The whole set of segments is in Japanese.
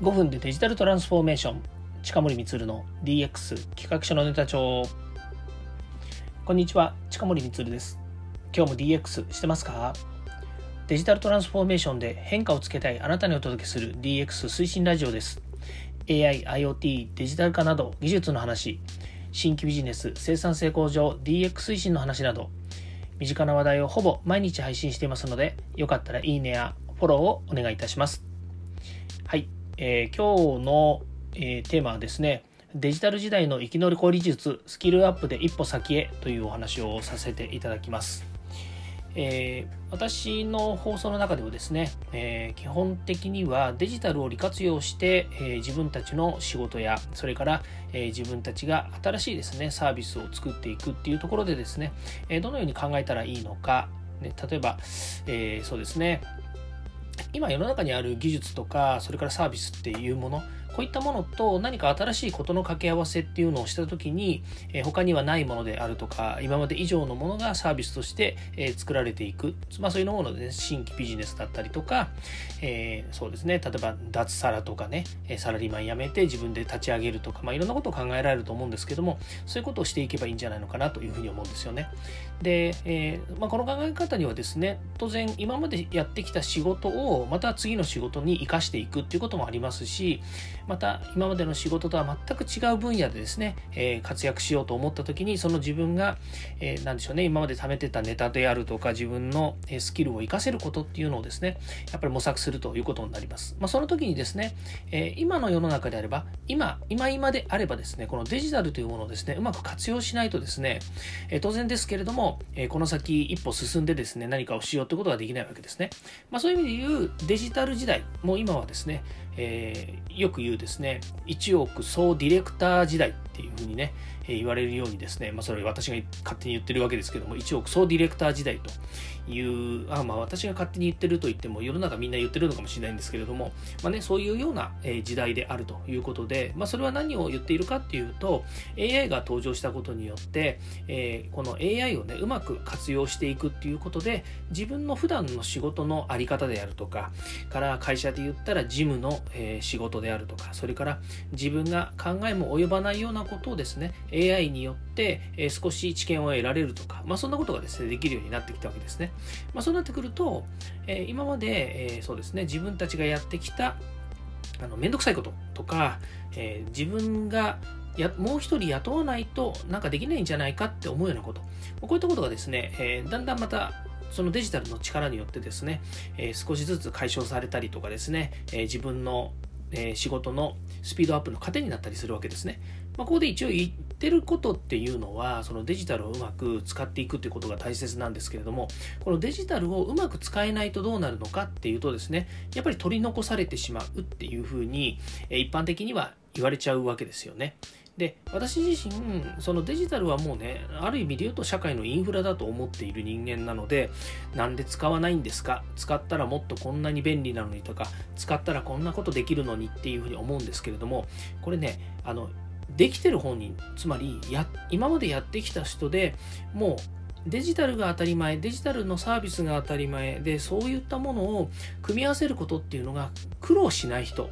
5分でデジタルトランスフォーメーション。近森光の DX 企画書のネタ帳。こんにちは近森光です。今日も DX してますか？デジタルトランスフォーメーションで変化をつけたいあなたにお届けする DX 推進ラジオです。AI、IoT、デジタル化など技術の話。新規ビジネス、生産性向上、DX 推進の話など。身近な話題をほぼ毎日配信していますのでよかったらいいねやフォローをお願いいたします。はい、えー、今日の、えー、テーマはですねデジタル時代の生き残り術スキルアップで一歩先へというお話をさせていただきます。えー、私の放送の中ではですね、えー、基本的にはデジタルを利活用して、えー、自分たちの仕事やそれから、え自分たちが新しいですねサービスを作っていくっていうところでですね、えどのように考えたらいいのか、ね、例えば、えそうですね。今世の中にある技術とかそれからサービスっていうものこういったものと何か新しいことの掛け合わせっていうのをした時に、え他にはないものであるとか今まで以上のものがサービスとして、え作られていく、まあ、そういうもので、ね、新規ビジネスだったりとか、えー、そうですね例えば脱サラとかねサラリーマン辞めて自分で立ち上げるとか、まあ、いろんなことを考えられると思うんですけどもそういうことをしていけばいいんじゃないのかなというふうに思うんですよね。で、えー、まあ、この考え方にはですね当然今までやってきた仕事をまた次の仕事に生かしていくっていうこともありますしまた今までの仕事とは全く違う分野でですね、えー、活躍しようと思った時にその自分が、えー、でしょうね今まで貯めてたネタであるとか自分のスキルを活かせることっていうのをですねやっぱり模索するということになります、まあ、その時にですね、えー、今の世の中であれば今今今であればですねこのデジタルというものをですねうまく活用しないとですね、え当然ですけれども、えこの先一歩進んでですね何かをしようということができないわけですね、まあ、そういう意味で言うデジタル時代もう今はですね、えよく言うですね1億総ディレクター時代っていうふうにね、え言われるようにですね、まあ、それ私が勝手に言ってるわけですけども、1億総ディレクター時代という、あまあ私が勝手に言ってると言っても、世の中みんな言ってるのかもしれないんですけれども、まあね、そういうような時代であるということで、まあ、それは何を言っているかっていうと、AI が登場したことによって、えー、この AI をね、うまく活用していくっていうことで、自分の普段の仕事のあり方であるとか、から会社で言ったら事務の、え、仕事であるとか、それから自分が考えも及ばないようなことをですね、AI によって、え、少し知見を得られるとか、まあ、そんなことがですね、できるようになってきたわけですね。まあ、そうなってくると、え、今まで、え、そうですね、自分たちがやってきたあのめんどくさいこととか、え自分がやもう一人雇わないとなんかできないんじゃないかって思うようなこと、こういったことがですね、えだんだんまたそのデジタルの力によってですね、え少しずつ解消されたりとかですね、え自分のえ仕事のスピードアップの糧になったりするわけですね。まあ、ここで一応言ってることっていうのはそのデジタルをうまく使っていくっていうことが大切なんですけれどもこのデジタルをうまく使えないとどうなるのかっていうとですねやっぱり取り残されてしまうっていうふうに一般的には言われちゃうわけですよね。で私自身そのデジタルはもうねある意味で言うと社会のインフラだと思っている人間なのでなんで使わないんですか？使ったらもっとこんなに便利なのにとか使ったらこんなことできるのにっていうふうに思うんですけれどもこれねあのできてる本人つまりや今までやってきた人でもうデジタルが当たり前デジタルのサービスが当たり前でそういったものを組み合わせることっていうのが苦労しない人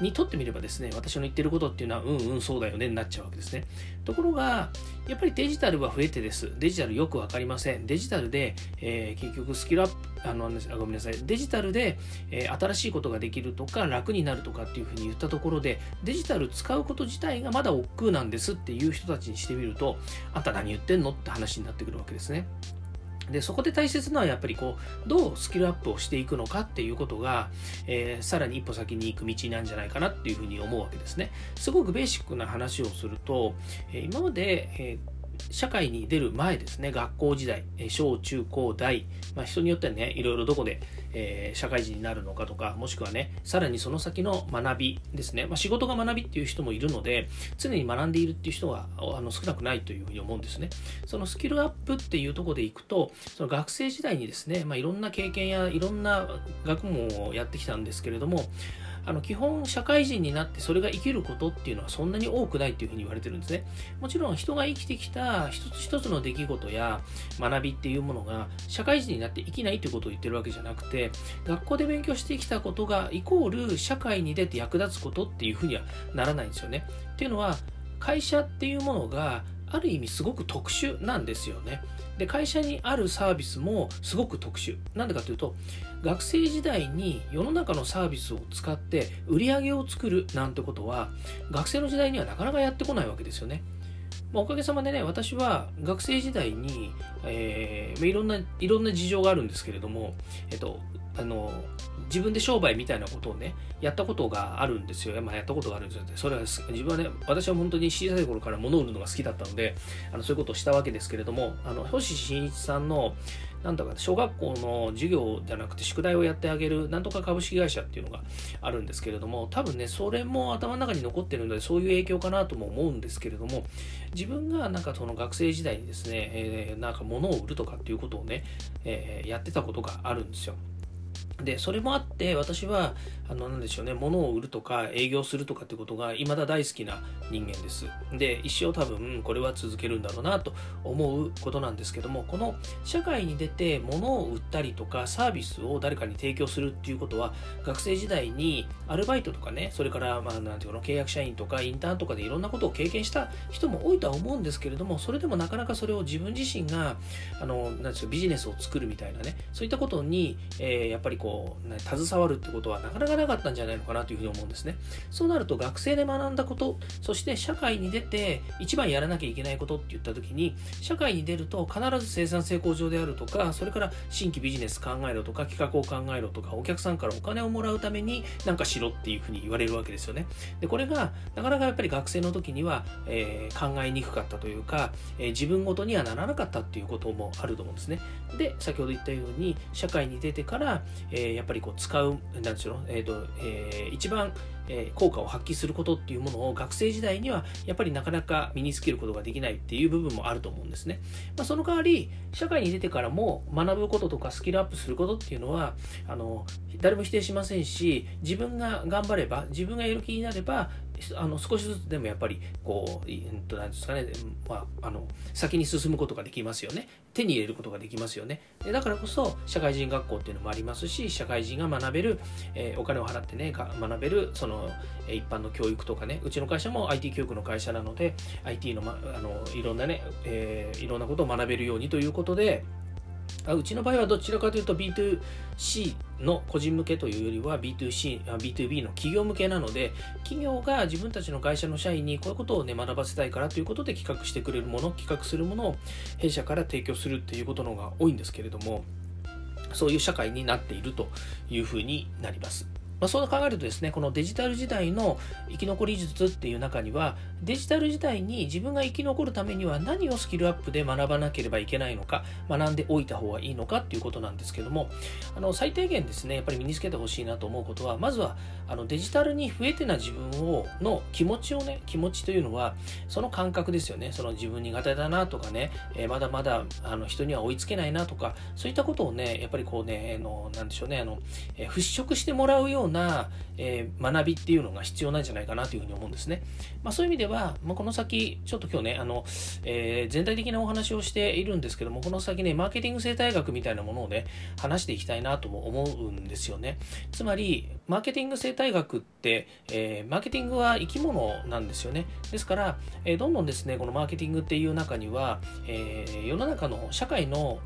にとってみればですね、私の言ってることっていうのは、うんうんそうだよねになっちゃうわけですね。ところが、やっぱりデジタルは増えてです。デジタルよくわかりません。デジタルで、えー、結局スキルアップ、あの、ごめんなさい。デジタルで、えー、新しいことができるとか、楽になるとかっていうふうに言ったところで、デジタル使うこと自体がまだ億劫なんですっていう人たちにしてみると、あんた何言ってんのって話になってくるわけですね。でそこで大切なのはやっぱりこうどうスキルアップをしていくのかっていうことが、えー、さらに一歩先に行く道なんじゃないかなっていうふうに思うわけですねすごくベーシックな話をすると、えー、今まで、えー社会に出る前ですね、学校時代、小中高大、まあ、人によってはね、いろいろどこで、えー、社会人になるのかとか、もしくはね、さらにその先の学びですね、まあ、仕事が学びっていう人もいるので、常に学んでいるっていう人はあの少なくないというふうに思うんですね。そのスキルアップっていうところでいくと、その学生時代にですね、まあ、いろんな経験やいろんな学問をやってきたんですけれども、あの基本社会人になってそれが生きることっていうのはそんなに多くないっていうふうに言われてるんですね。もちろん人が生きてきた一つ一つの出来事や学びっていうものが社会人になって生きないということを言ってるわけじゃなくて学校で勉強してきたことがイコール社会に出て役立つことっていうふうにはならないんですよね。っていうのは会社っていうものがある意味すごく特殊なんですよね。で会社にあるサービスもすごく特殊。なんでかというと学生時代に世の中のサービスを使って売り上げを作るなんてことは学生の時代にはなかなかやってこないわけですよね。まあ、おかげさまでね私は学生時代に、えー、いろんないろんな事情があるんですけれども、えっと、あの自分で商売みたいなことをねやったことがあるんですよ、まあ、やったことがあるんですよそれは自分はね私は本当に小さい頃から物を売るのが好きだったのであのそういうことをしたわけですけれどもあの星新一さんのなんだか小学校の授業じゃなくて宿題をやってあげるなんとか株式会社っていうのがあるんですけれども多分ねそれも頭の中に残ってるのでそういう影響かなとも思うんですけれども自分がなんかその学生時代にですね、えー、なんか物を売るとかっていうことをね、えー、やってたことがあるんですよ。で、それもあって私は、あの、なんでしょうね、物を売るとか営業するとかってことが未だ大好きな人間です。で、一生多分これは続けるんだろうなと思うことなんですけども、この社会に出て物を売ったりとかサービスを誰かに提供するっていうことは、学生時代にアルバイトとかね、それから、まあ、なんていうの、契約社員とかインターンとかでいろんなことを経験した人も多いとは思うんですけれども、それでもなかなかそれを自分自身が、あの、なんですか、ビジネスを作るみたいなね、そういったことに、えー、やっぱりこう、こう、ね、携わるってことはなかなかなかったんじゃないのかなというふうに思うんですね。そうなると学生で学んだこと、そして社会に出て一番やらなきゃいけないことって言った時に、社会に出ると必ず生産性向上であるとか、それから新規ビジネス考えろとか、企画を考えろとか、お客さんからお金をもらうために何かしろっていうふうに言われるわけですよね。で、これがなかなかやっぱり学生の時には、えー、考えにくかったというか、えー、自分ごとにはならなかったっていうこともあると思うんですね。で、先ほど言ったように、社会に出てから、えー、やっぱりこう使う、なんでしょう、えっ、ー、と、えー、一番、えー、効果を発揮することっていうものを学生時代にはやっぱりなかなか身につけることができないっていう部分もあると思うんですね。まあ、その代わり、社会に出てからも学ぶこととかスキルアップすることっていうのは、あの、誰も否定しませんし、自分が頑張れば、自分がやる気になれば、あの少しずつでもやっぱりこう、えっと、なんですかね、まあ、あの先に進むことができますよね。手に入れることができますよね。でだからこそ社会人学校っていうのもありますし社会人が学べる、えー、お金を払ってね学べるその一般の教育とかね。うちの会社も IT 教育の会社なので IT の,、ま、あのいろんなね、えー、いろんなことを学べるようにということであうちの場合はどちらかというと B2C の個人向けというよりは B2C、B2B の企業向けなので、企業が自分たちの会社の社員にこういうことをね、学ばせたいからということで企画してくれるもの、企画するものを弊社から提供するっていうことの方が多いんですけれども、そういう社会になっているというふうになります。まあ、そう考えるとですね、このデジタル時代の生き残り術っていう中には、デジタル時代に自分が生き残るためには何をスキルアップで学ばなければいけないのか、学んでおいた方がいいのかっていうことなんですけども、あの最低限ですね、やっぱり身につけてほしいなと思うことは、まずはあのデジタルに不得手な自分をの気持ちをね、気持ちというのは、その感覚ですよね。その自分苦手だなとかね、えー、まだまだあの人には追いつけないなとか、そういったことをね、やっぱりこうね、あのなんでしょうね、あの、えー、払拭してもらうような、なえー、学びっていうのが必要なんじゃないかなというふうに思うんですね。まあ、そういう意味では、まあ、この先、ちょっと今日ね、あの、えー、全体的なお話をしているんですけども、この先ね、マーケティング生態学みたいなものをね、話していきたいなとも思うんですよね。つまり、マーケティング生態学って、えー、マーケティングは生き物なんですよね。ですから、え、どんどんですね、このマーケティングっていう中には、えー、世の中の社会の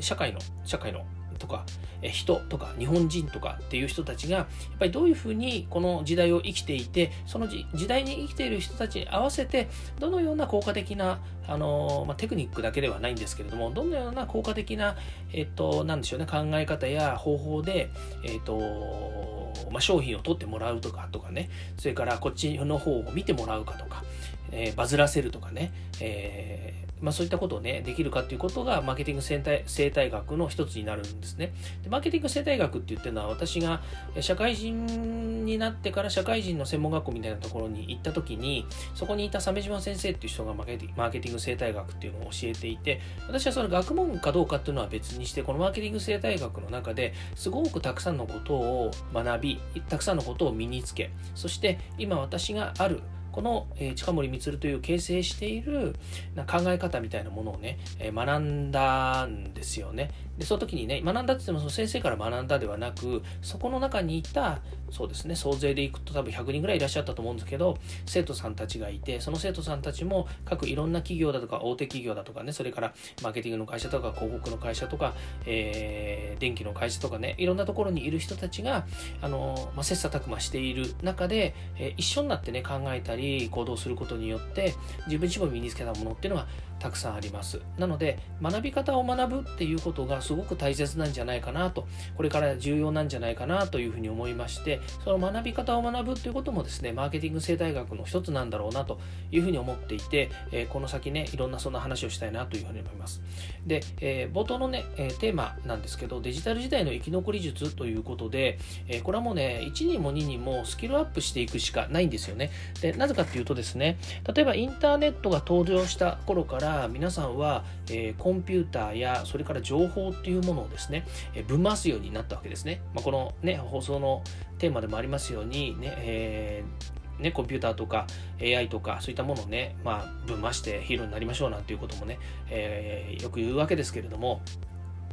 社会の、社会のとか、え人とか日本人とかっていう人たちがやっぱりどういうふうにこの時代を生きていてその時代に生きている人たちに合わせてどのような効果的なあの、まあ、テクニックだけではないんですけれどもどのような効果的な、えっと、なんでしょうね考え方や方法で、えっとまあ、商品を取ってもらうとかとかねそれからこっちの方を見てもらうかとか、えー、バズらせるとかね、えーまあ、そういったことをねできるかっていうことがマーケティング生態生態学の一つになるんですね。でマーケティング生態学って言ってるのは私が社会人になってから社会人の専門学校みたいなところに行った時にそこにいた鮫島先生っていう人がマーケティング生態学っていうのを教えていて私はその学問かどうかっていうのは別にしてこのマーケティング生態学の中ですごくたくさんのことを学びたくさんのことを身につけそして今私があるこの、え、近森光という形成している考え方みたいなものをね、え、学んだんですよね。で、その時にね、学んだって言ってもその先生から学んだではなく、そこの中にいた、そうですね、総勢でいくと多分100人ぐらいいらっしゃったと思うんですけど、生徒さんたちがいて、その生徒さんたちも各いろんな企業だとか、大手企業だとかね、それからマーケティングの会社とか、広告の会社とか、えー、電気の会社とかね、いろんなところにいる人たちが、あの、まあ、切磋琢磨している中で、えー、一緒になってね、考えたり、行動することによって、自分自身も身につけたものっていうのはたくさんあります。なので、学び方を学ぶっていうことがすごく大切なんじゃないかなと、これから重要なんじゃないかなというふうに思いまして、その学び方を学ぶっていうこともですね、マーケティング生態学の一つなんだろうなというふうに思っていて、えー、この先ね、いろんなそんな話をしたいなというふうに思います。で、えー、冒頭のね、えー、テーマなんですけど、デジタル時代の生き残り術ということで、えこれはもうね、1人も2人もスキルアップしていくしかないんですよね。で、なぜかっていうとですね、例えばインターネットが登場した頃から、皆さんは、えコンピューターや、それから情報っていうものをですね、えぶん回すようになったわけですね。まあ、このね、放送のテーマでもありますようにね、えーね、コンピューターとか AI とかそういったものをね、まあ、ぶん回してヒーローになりましょうなんていうこともね、えー、よく言うわけですけれども、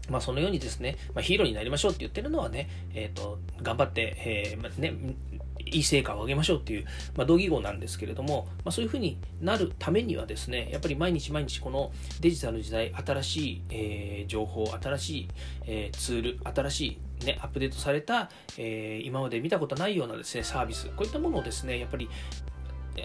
まあ、そのようにですね、まあ、ヒーローになりましょうって言ってるのはね、えっ、ー、と、頑張って、えー、ね、いい成果を上げましょうっていう、まあ、同義語なんですけれども、まあ、そういうふうになるためにはですね、やっぱり毎日毎日このデジタルの時代、新しい、えー、情報、新しい、えー、ツール、新しい、ね、アップデートされた、えー、今まで見たことないようなですね、サービス、こういったものをですね、やっぱり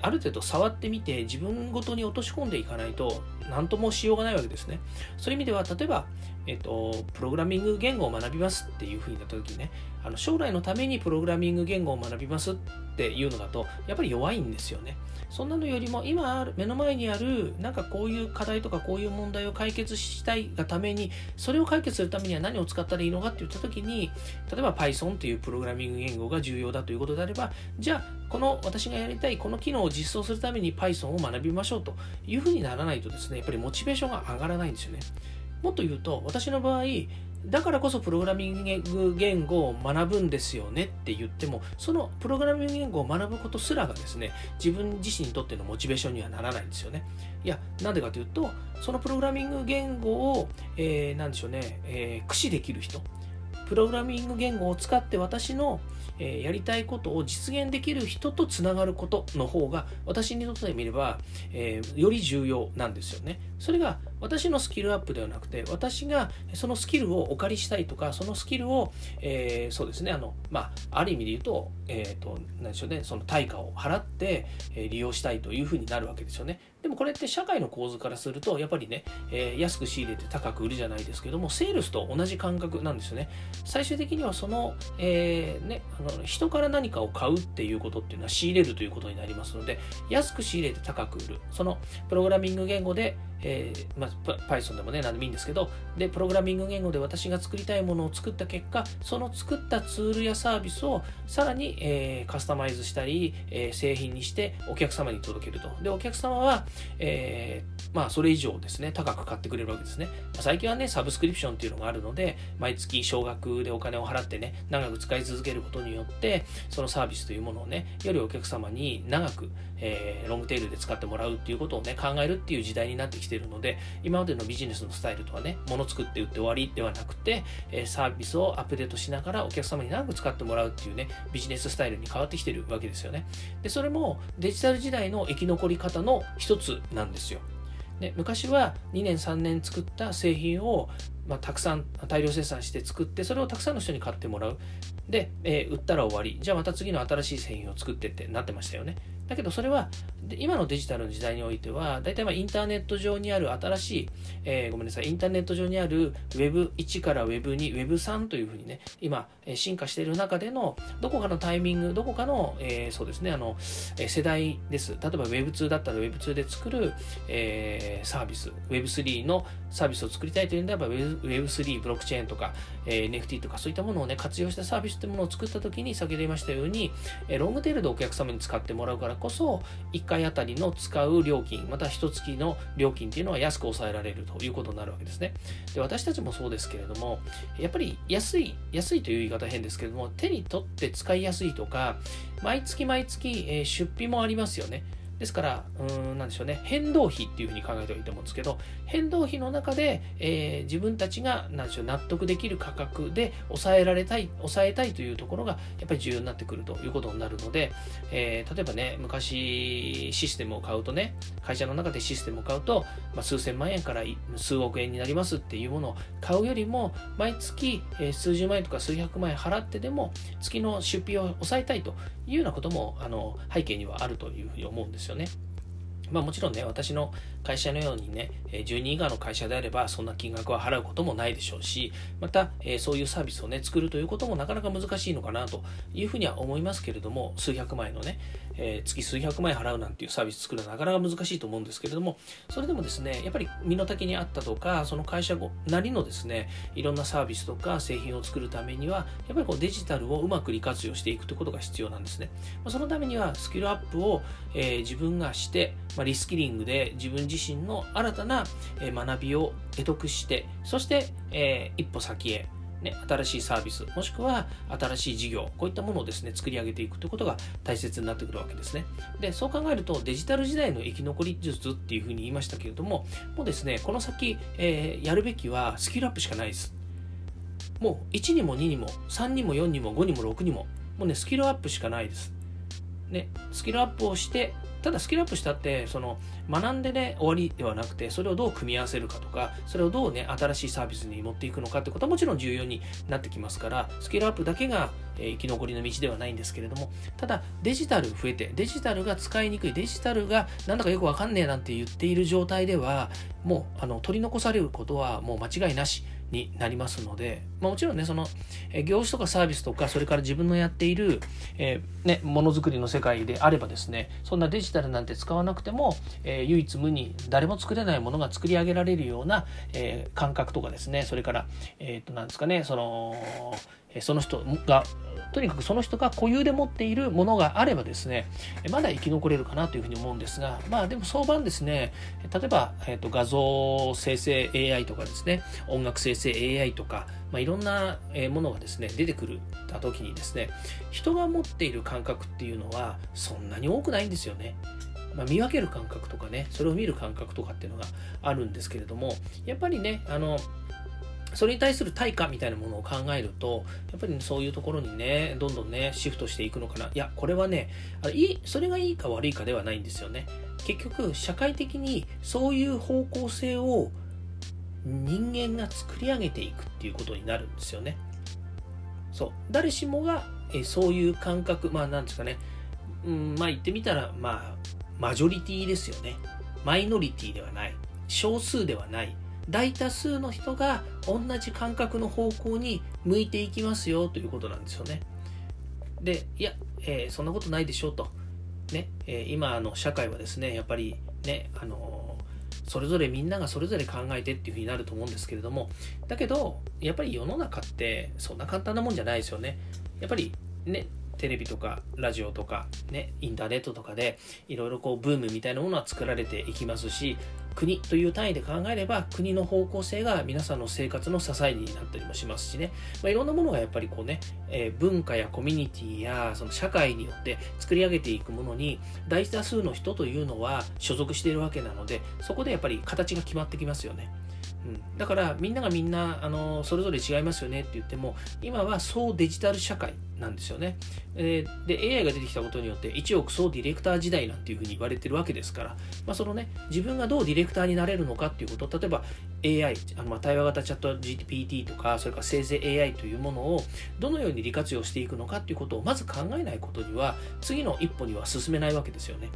ある程度触ってみて自分ごとに落とし込んでいかないと何ともしようがないわけですね。そういう意味では例えば、えっと、プログラミング言語を学びますっていうふうになった時にねあの将来のためにプログラミング言語を学びますっていうのだとやっぱり弱いんですよね。そんなのよりも今ある目の前にあるなんかこういう課題とかこういう問題を解決したいがためにそれを解決するためには何を使ったらいいのかって言った時に例えば Python というプログラミング言語が重要だということであればじゃあこの私がやりたいこの機能を実装するために Python を学びましょうというふうにならないとですねやっぱりモチベーションが上がらないんですよね。もっと言うと私の場合だからこそプログラミング言語を学ぶんですよねって言ってもそのプログラミング言語を学ぶことすらがですね自分自身にとってのモチベーションにはならないんですよねいやなんでかというとそのプログラミング言語を、えー、何でしょうね、えー、駆使できる人プログラミング言語を使って私のえやりたいことを実現できる人とつながることの方が私にとってみれば、えー、より重要なんですよね。それが私のスキルアップではなくて私がそのスキルをお借りしたいとかそのスキルを、えー、そうですねあの、まあ、ある意味で言うと,、えーと、何でしょうねその対価を払って、え利用したいというふうになるわけですよね。でもこれって社会の構図からするとやっぱりね、えー、安く仕入れて高く売るじゃないですけどもセールスと同じ感覚なんですよね。最終的にはその,、えーね、あの人から何かを買うっていうことっていうのは仕入れるということになりますので安く仕入れて高く売るそのプログラミング言語でえ、えまあ、Python でもね、何でもいいんですけど、で、プログラミング言語で私が作りたいものを作った結果、その作ったツールやサービスをさらに、えー、カスタマイズしたり、えー、製品にしてお客様に届けると。で、お客様は、えまあ、それ以上ですね、高く買ってくれるわけですね。最近はね、サブスクリプションっていうのがあるので、毎月少額でお金を払ってね、長く使い続けることによって、そのサービスというものをね、よりお客様に長く、えロングテールで使ってもらうっていうことをね、考えるっていう時代になってきてるので今までのビジネスのスタイルとはね物作って売って終わりではなくて、えサービスをアップデートしながらお客様に長く使ってもらうっていうねビジネススタイルに変わってきてるわけですよね。でそれもデジタル時代の生き残り方の一つなんですよ。で昔は2年3年作った製品を、まあ、たくさん大量生産して作ってそれをたくさんの人に買ってもらう。で、えー、売ったら終わり。じゃあまた次の新しい製品を作ってってなってましたよね。だけどそれは今のデジタルの時代においては大体まインターネット上にある新しい、えー、ごめんなさいインターネット上にある Web1 から Web2 Web3 というふうにね今進化している中でのどこかのタイミングどこかの、えー、そうですねあのえ世代です。例えば Web2 だったら Web2 で作る、えー、サービス Web3 のサービスを作りたいというんであれば Web3 ブロックチェーンとか、え、NFT とかそういったものをね活用したサービスというものを作った時に先ほど言いましたように、えロングテールでお客様に使ってもらうからこそ1回あたりの使う料金また1月の料金っていうのは安く抑えられるということになるわけですね。で私たちもそうですけれどもやっぱり安い安いという言い方変ですけれども手に取って使いやすいとか毎月毎月、え出費もありますよね。ですから、うん、なんでしょうね、変動費っていうふうに考えておいてもんですけど、変動費の中で、えー、自分たちが、なんでしょう、納得できる価格で抑えられたい、抑えたいというところが、やっぱり重要になってくるということになるので、えー、例えばね、昔、システムを買うとね、会社の中でシステムを買うと、まあ、数千万円から数億円になりますっていうものを買うよりも、毎月、えー、数十万円とか数百万円払ってでも、月の出費を抑えたいというようなことも、あの、背景にはあるというふうに思うんですよね。まあもちろんね、私の会社のようにね、10人以下の会社であればそんな金額は払うこともないでしょうし、また、そういうサービスをね、作るということもなかなか難しいのかなというふうには思いますけれども、数百万円のね、え月数百万円払うなんていうサービス作るのはなかなか難しいと思うんですけれども、それでもですね、やっぱり身の丈にあったとか、その会社なりのですね、いろんなサービスとか製品を作るためには、やっぱりこうデジタルをうまく利活用していくということが必要なんですね。そのためにはスキルアップを、え、自分がして、ま、リスキリングで自分自身の新たな学びを得得してそして、えー、一歩先へね、新しいサービス、もしくは新しい事業、こういったものをですね、作り上げていくということが大切になってくるわけですね。で、そう考えると、デジタル時代の生き残り術っていうふうに言いましたけれども、もうですね、この先、えー、やるべきはスキルアップしかないです。もう1にも2にも3にも4にも5にも6にも、もうね、スキルアップしかないです。ね、スキルアップをしてただスキルアップしたってその学んでね終わりではなくてそれをどう組み合わせるかとかそれをどうね新しいサービスに持っていくのかってことはもちろん重要になってきますからスキルアップだけが、生き残りの道ではないんですけれどもただデジタル増えてデジタルが使いにくいデジタルがなんだかよくわかんねえなんて言っている状態ではもうあの取り残されることはもう間違いなしになりますので、まあ、もちろんねその、業種とかサービスとかそれから自分のやっている、えー、ね、ものづくりの世界であればですねそんなデジタルなんて使わなくても、えー、唯一無二誰も作れないものが作り上げられるような、えー、感覚とかですね。それからえっ、となんですかね。そのその人がとにかくその人が固有で持っているものがあればですねまだ生き残れるかなというふうに思うんですがまあでも相場ですね例えば、えーと、画像生成 AI とかですね音楽生成 AI とか、まあ、いろんなものがですね出てくるた時にですね人が持っている感覚っていうのはそんなに多くないんですよね。まあ、見分ける感覚とかねそれを見る感覚とかっていうのがあるんですけれどもやっぱりねあのそれに対する対価みたいなものを考えると、やっぱり、そういうところにね、どんどんね、シフトしていくのかな。いや、これはね、あいい、それがいいか悪いかではないんですよね。結局、社会的にそういう方向性を人間が作り上げていくっていうことになるんですよね。そう。誰しもが、えそういう感覚、まあ、なんですかね、うん、まあ言ってみたら、まあ、マジョリティですよね。マイノリティではない。少数ではない。大多数の人が同じ感覚の方向に向いていきますよということなんですよね。で、いや、えー、そんなことないでしょうと。ね、えー、今の社会はですね、やっぱりね、あのー、それぞれみんながそれぞれ考えてっていうふうになると思うんですけれども、だけど、やっぱり世の中ってそんな簡単なもんじゃないですよね。やっぱりね、テレビとかラジオとかねインターネットとかでいろいろこうブームみたいなものは作られていきますし国という単位で考えれば国の方向性が皆さんの生活の支えになったりもしますしね、まあ、いろんなものがやっぱりこうね、えー、文化やコミュニティやその社会によって作り上げていくものに大多数の人というのは所属しているわけなのでそこでやっぱり形が決まってきますよね。うん、だからみんながみんなあのそれぞれ違いますよねって言っても今は総デジタル社会なんですよね。えー、で AI が出てきたことによって一億総ディレクター時代なんていうふうに言われてるわけですから、まあ、そのね自分がどうディレクターになれるのかっていうこと例えば AI あのまあ対話型チャット GPT とかそれから生成 AI というものをどのように利活用していくのかっていうことをまず考えないことには次の一歩には進めないわけですよね。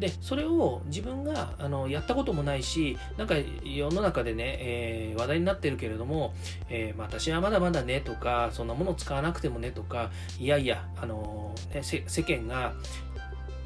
でそれを自分があのやったこともないしなんか世の中でね、えー、話題になってるけれども、えー、ま、私はまだまだねとかそんなもの使わなくてもねとかいやいやあの、ね、世間が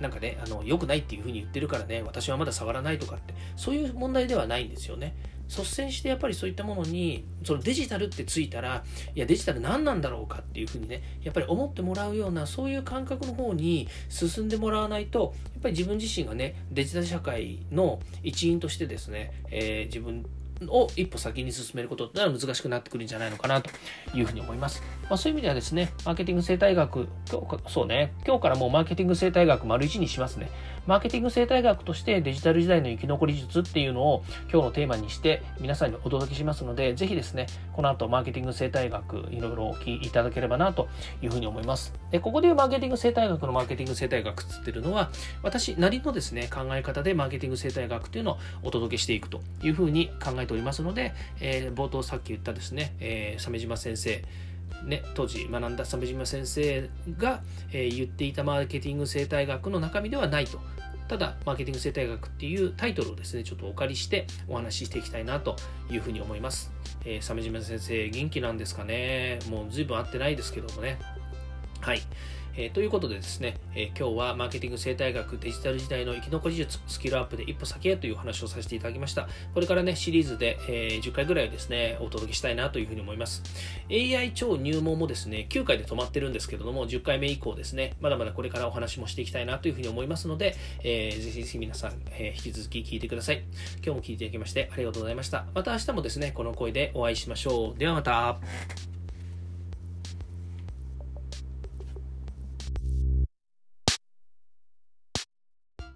なんかね、あの良くないっていうふうに言ってるからね、私はまだ触らないとかって、そういう問題ではないんですよね。率先してやっぱりそういったものにそのデジタルってついたらいやデジタル何なんだろうかっていうふうにねやっぱり思ってもらうようなそういう感覚の方に進んでもらわないとやっぱり自分自身がねデジタル社会の一員としてですね、えー、自分を一歩先に進めることってのは難しくなってくるんじゃないのかなというふうに思います。まあ、そういう意味ではですね、マーケティング生態学、今日そうね、今日からもうマーケティング生態学丸1にしますね。マーケティング生態学としてデジタル時代の生き残り術っていうのを今日のテーマにして皆さんにお届けしますので、ぜひですね、この後マーケティング生態学いろいろお聞きいただければなというふうに思います。で、ここでいうマーケティング生態学のマーケティング生態学っつってるのは、私なりのですね、考え方でマーケティング生態学っていうのをお届けしていくというふうに考えておりますので、えー、冒頭さっき言ったですね、えー、鮫島先生、ね、当時学んだ鮫島先生が、えー、言っていたマーケティング生態学の中身ではないと。ただ、マーケティング生態学っていうタイトルをですね、ちょっとお借りしてお話ししていきたいなというふうに思います。えー、鮫島先生、元気なんですかね？もう随分会ってないですけどもね。はい。えー、ということでですね、えー、今日はマーケティング生態学デジタル時代の生き残り術スキルアップで一歩先へという話をさせていただきました。これからねシリーズで、えー、10回ぐらいですねお届けしたいなというふうに思います。AI 超入門もですね9回で止まってるんですけれども10回目以降ですねまだまだこれからお話もしていきたいなというふうに思いますので、えー、ぜひぜひ皆さん、え引き続き聞いてください。今日も聞いていただきましてありがとうございました。また明日もですねこの声でお会いしましょう。ではまた。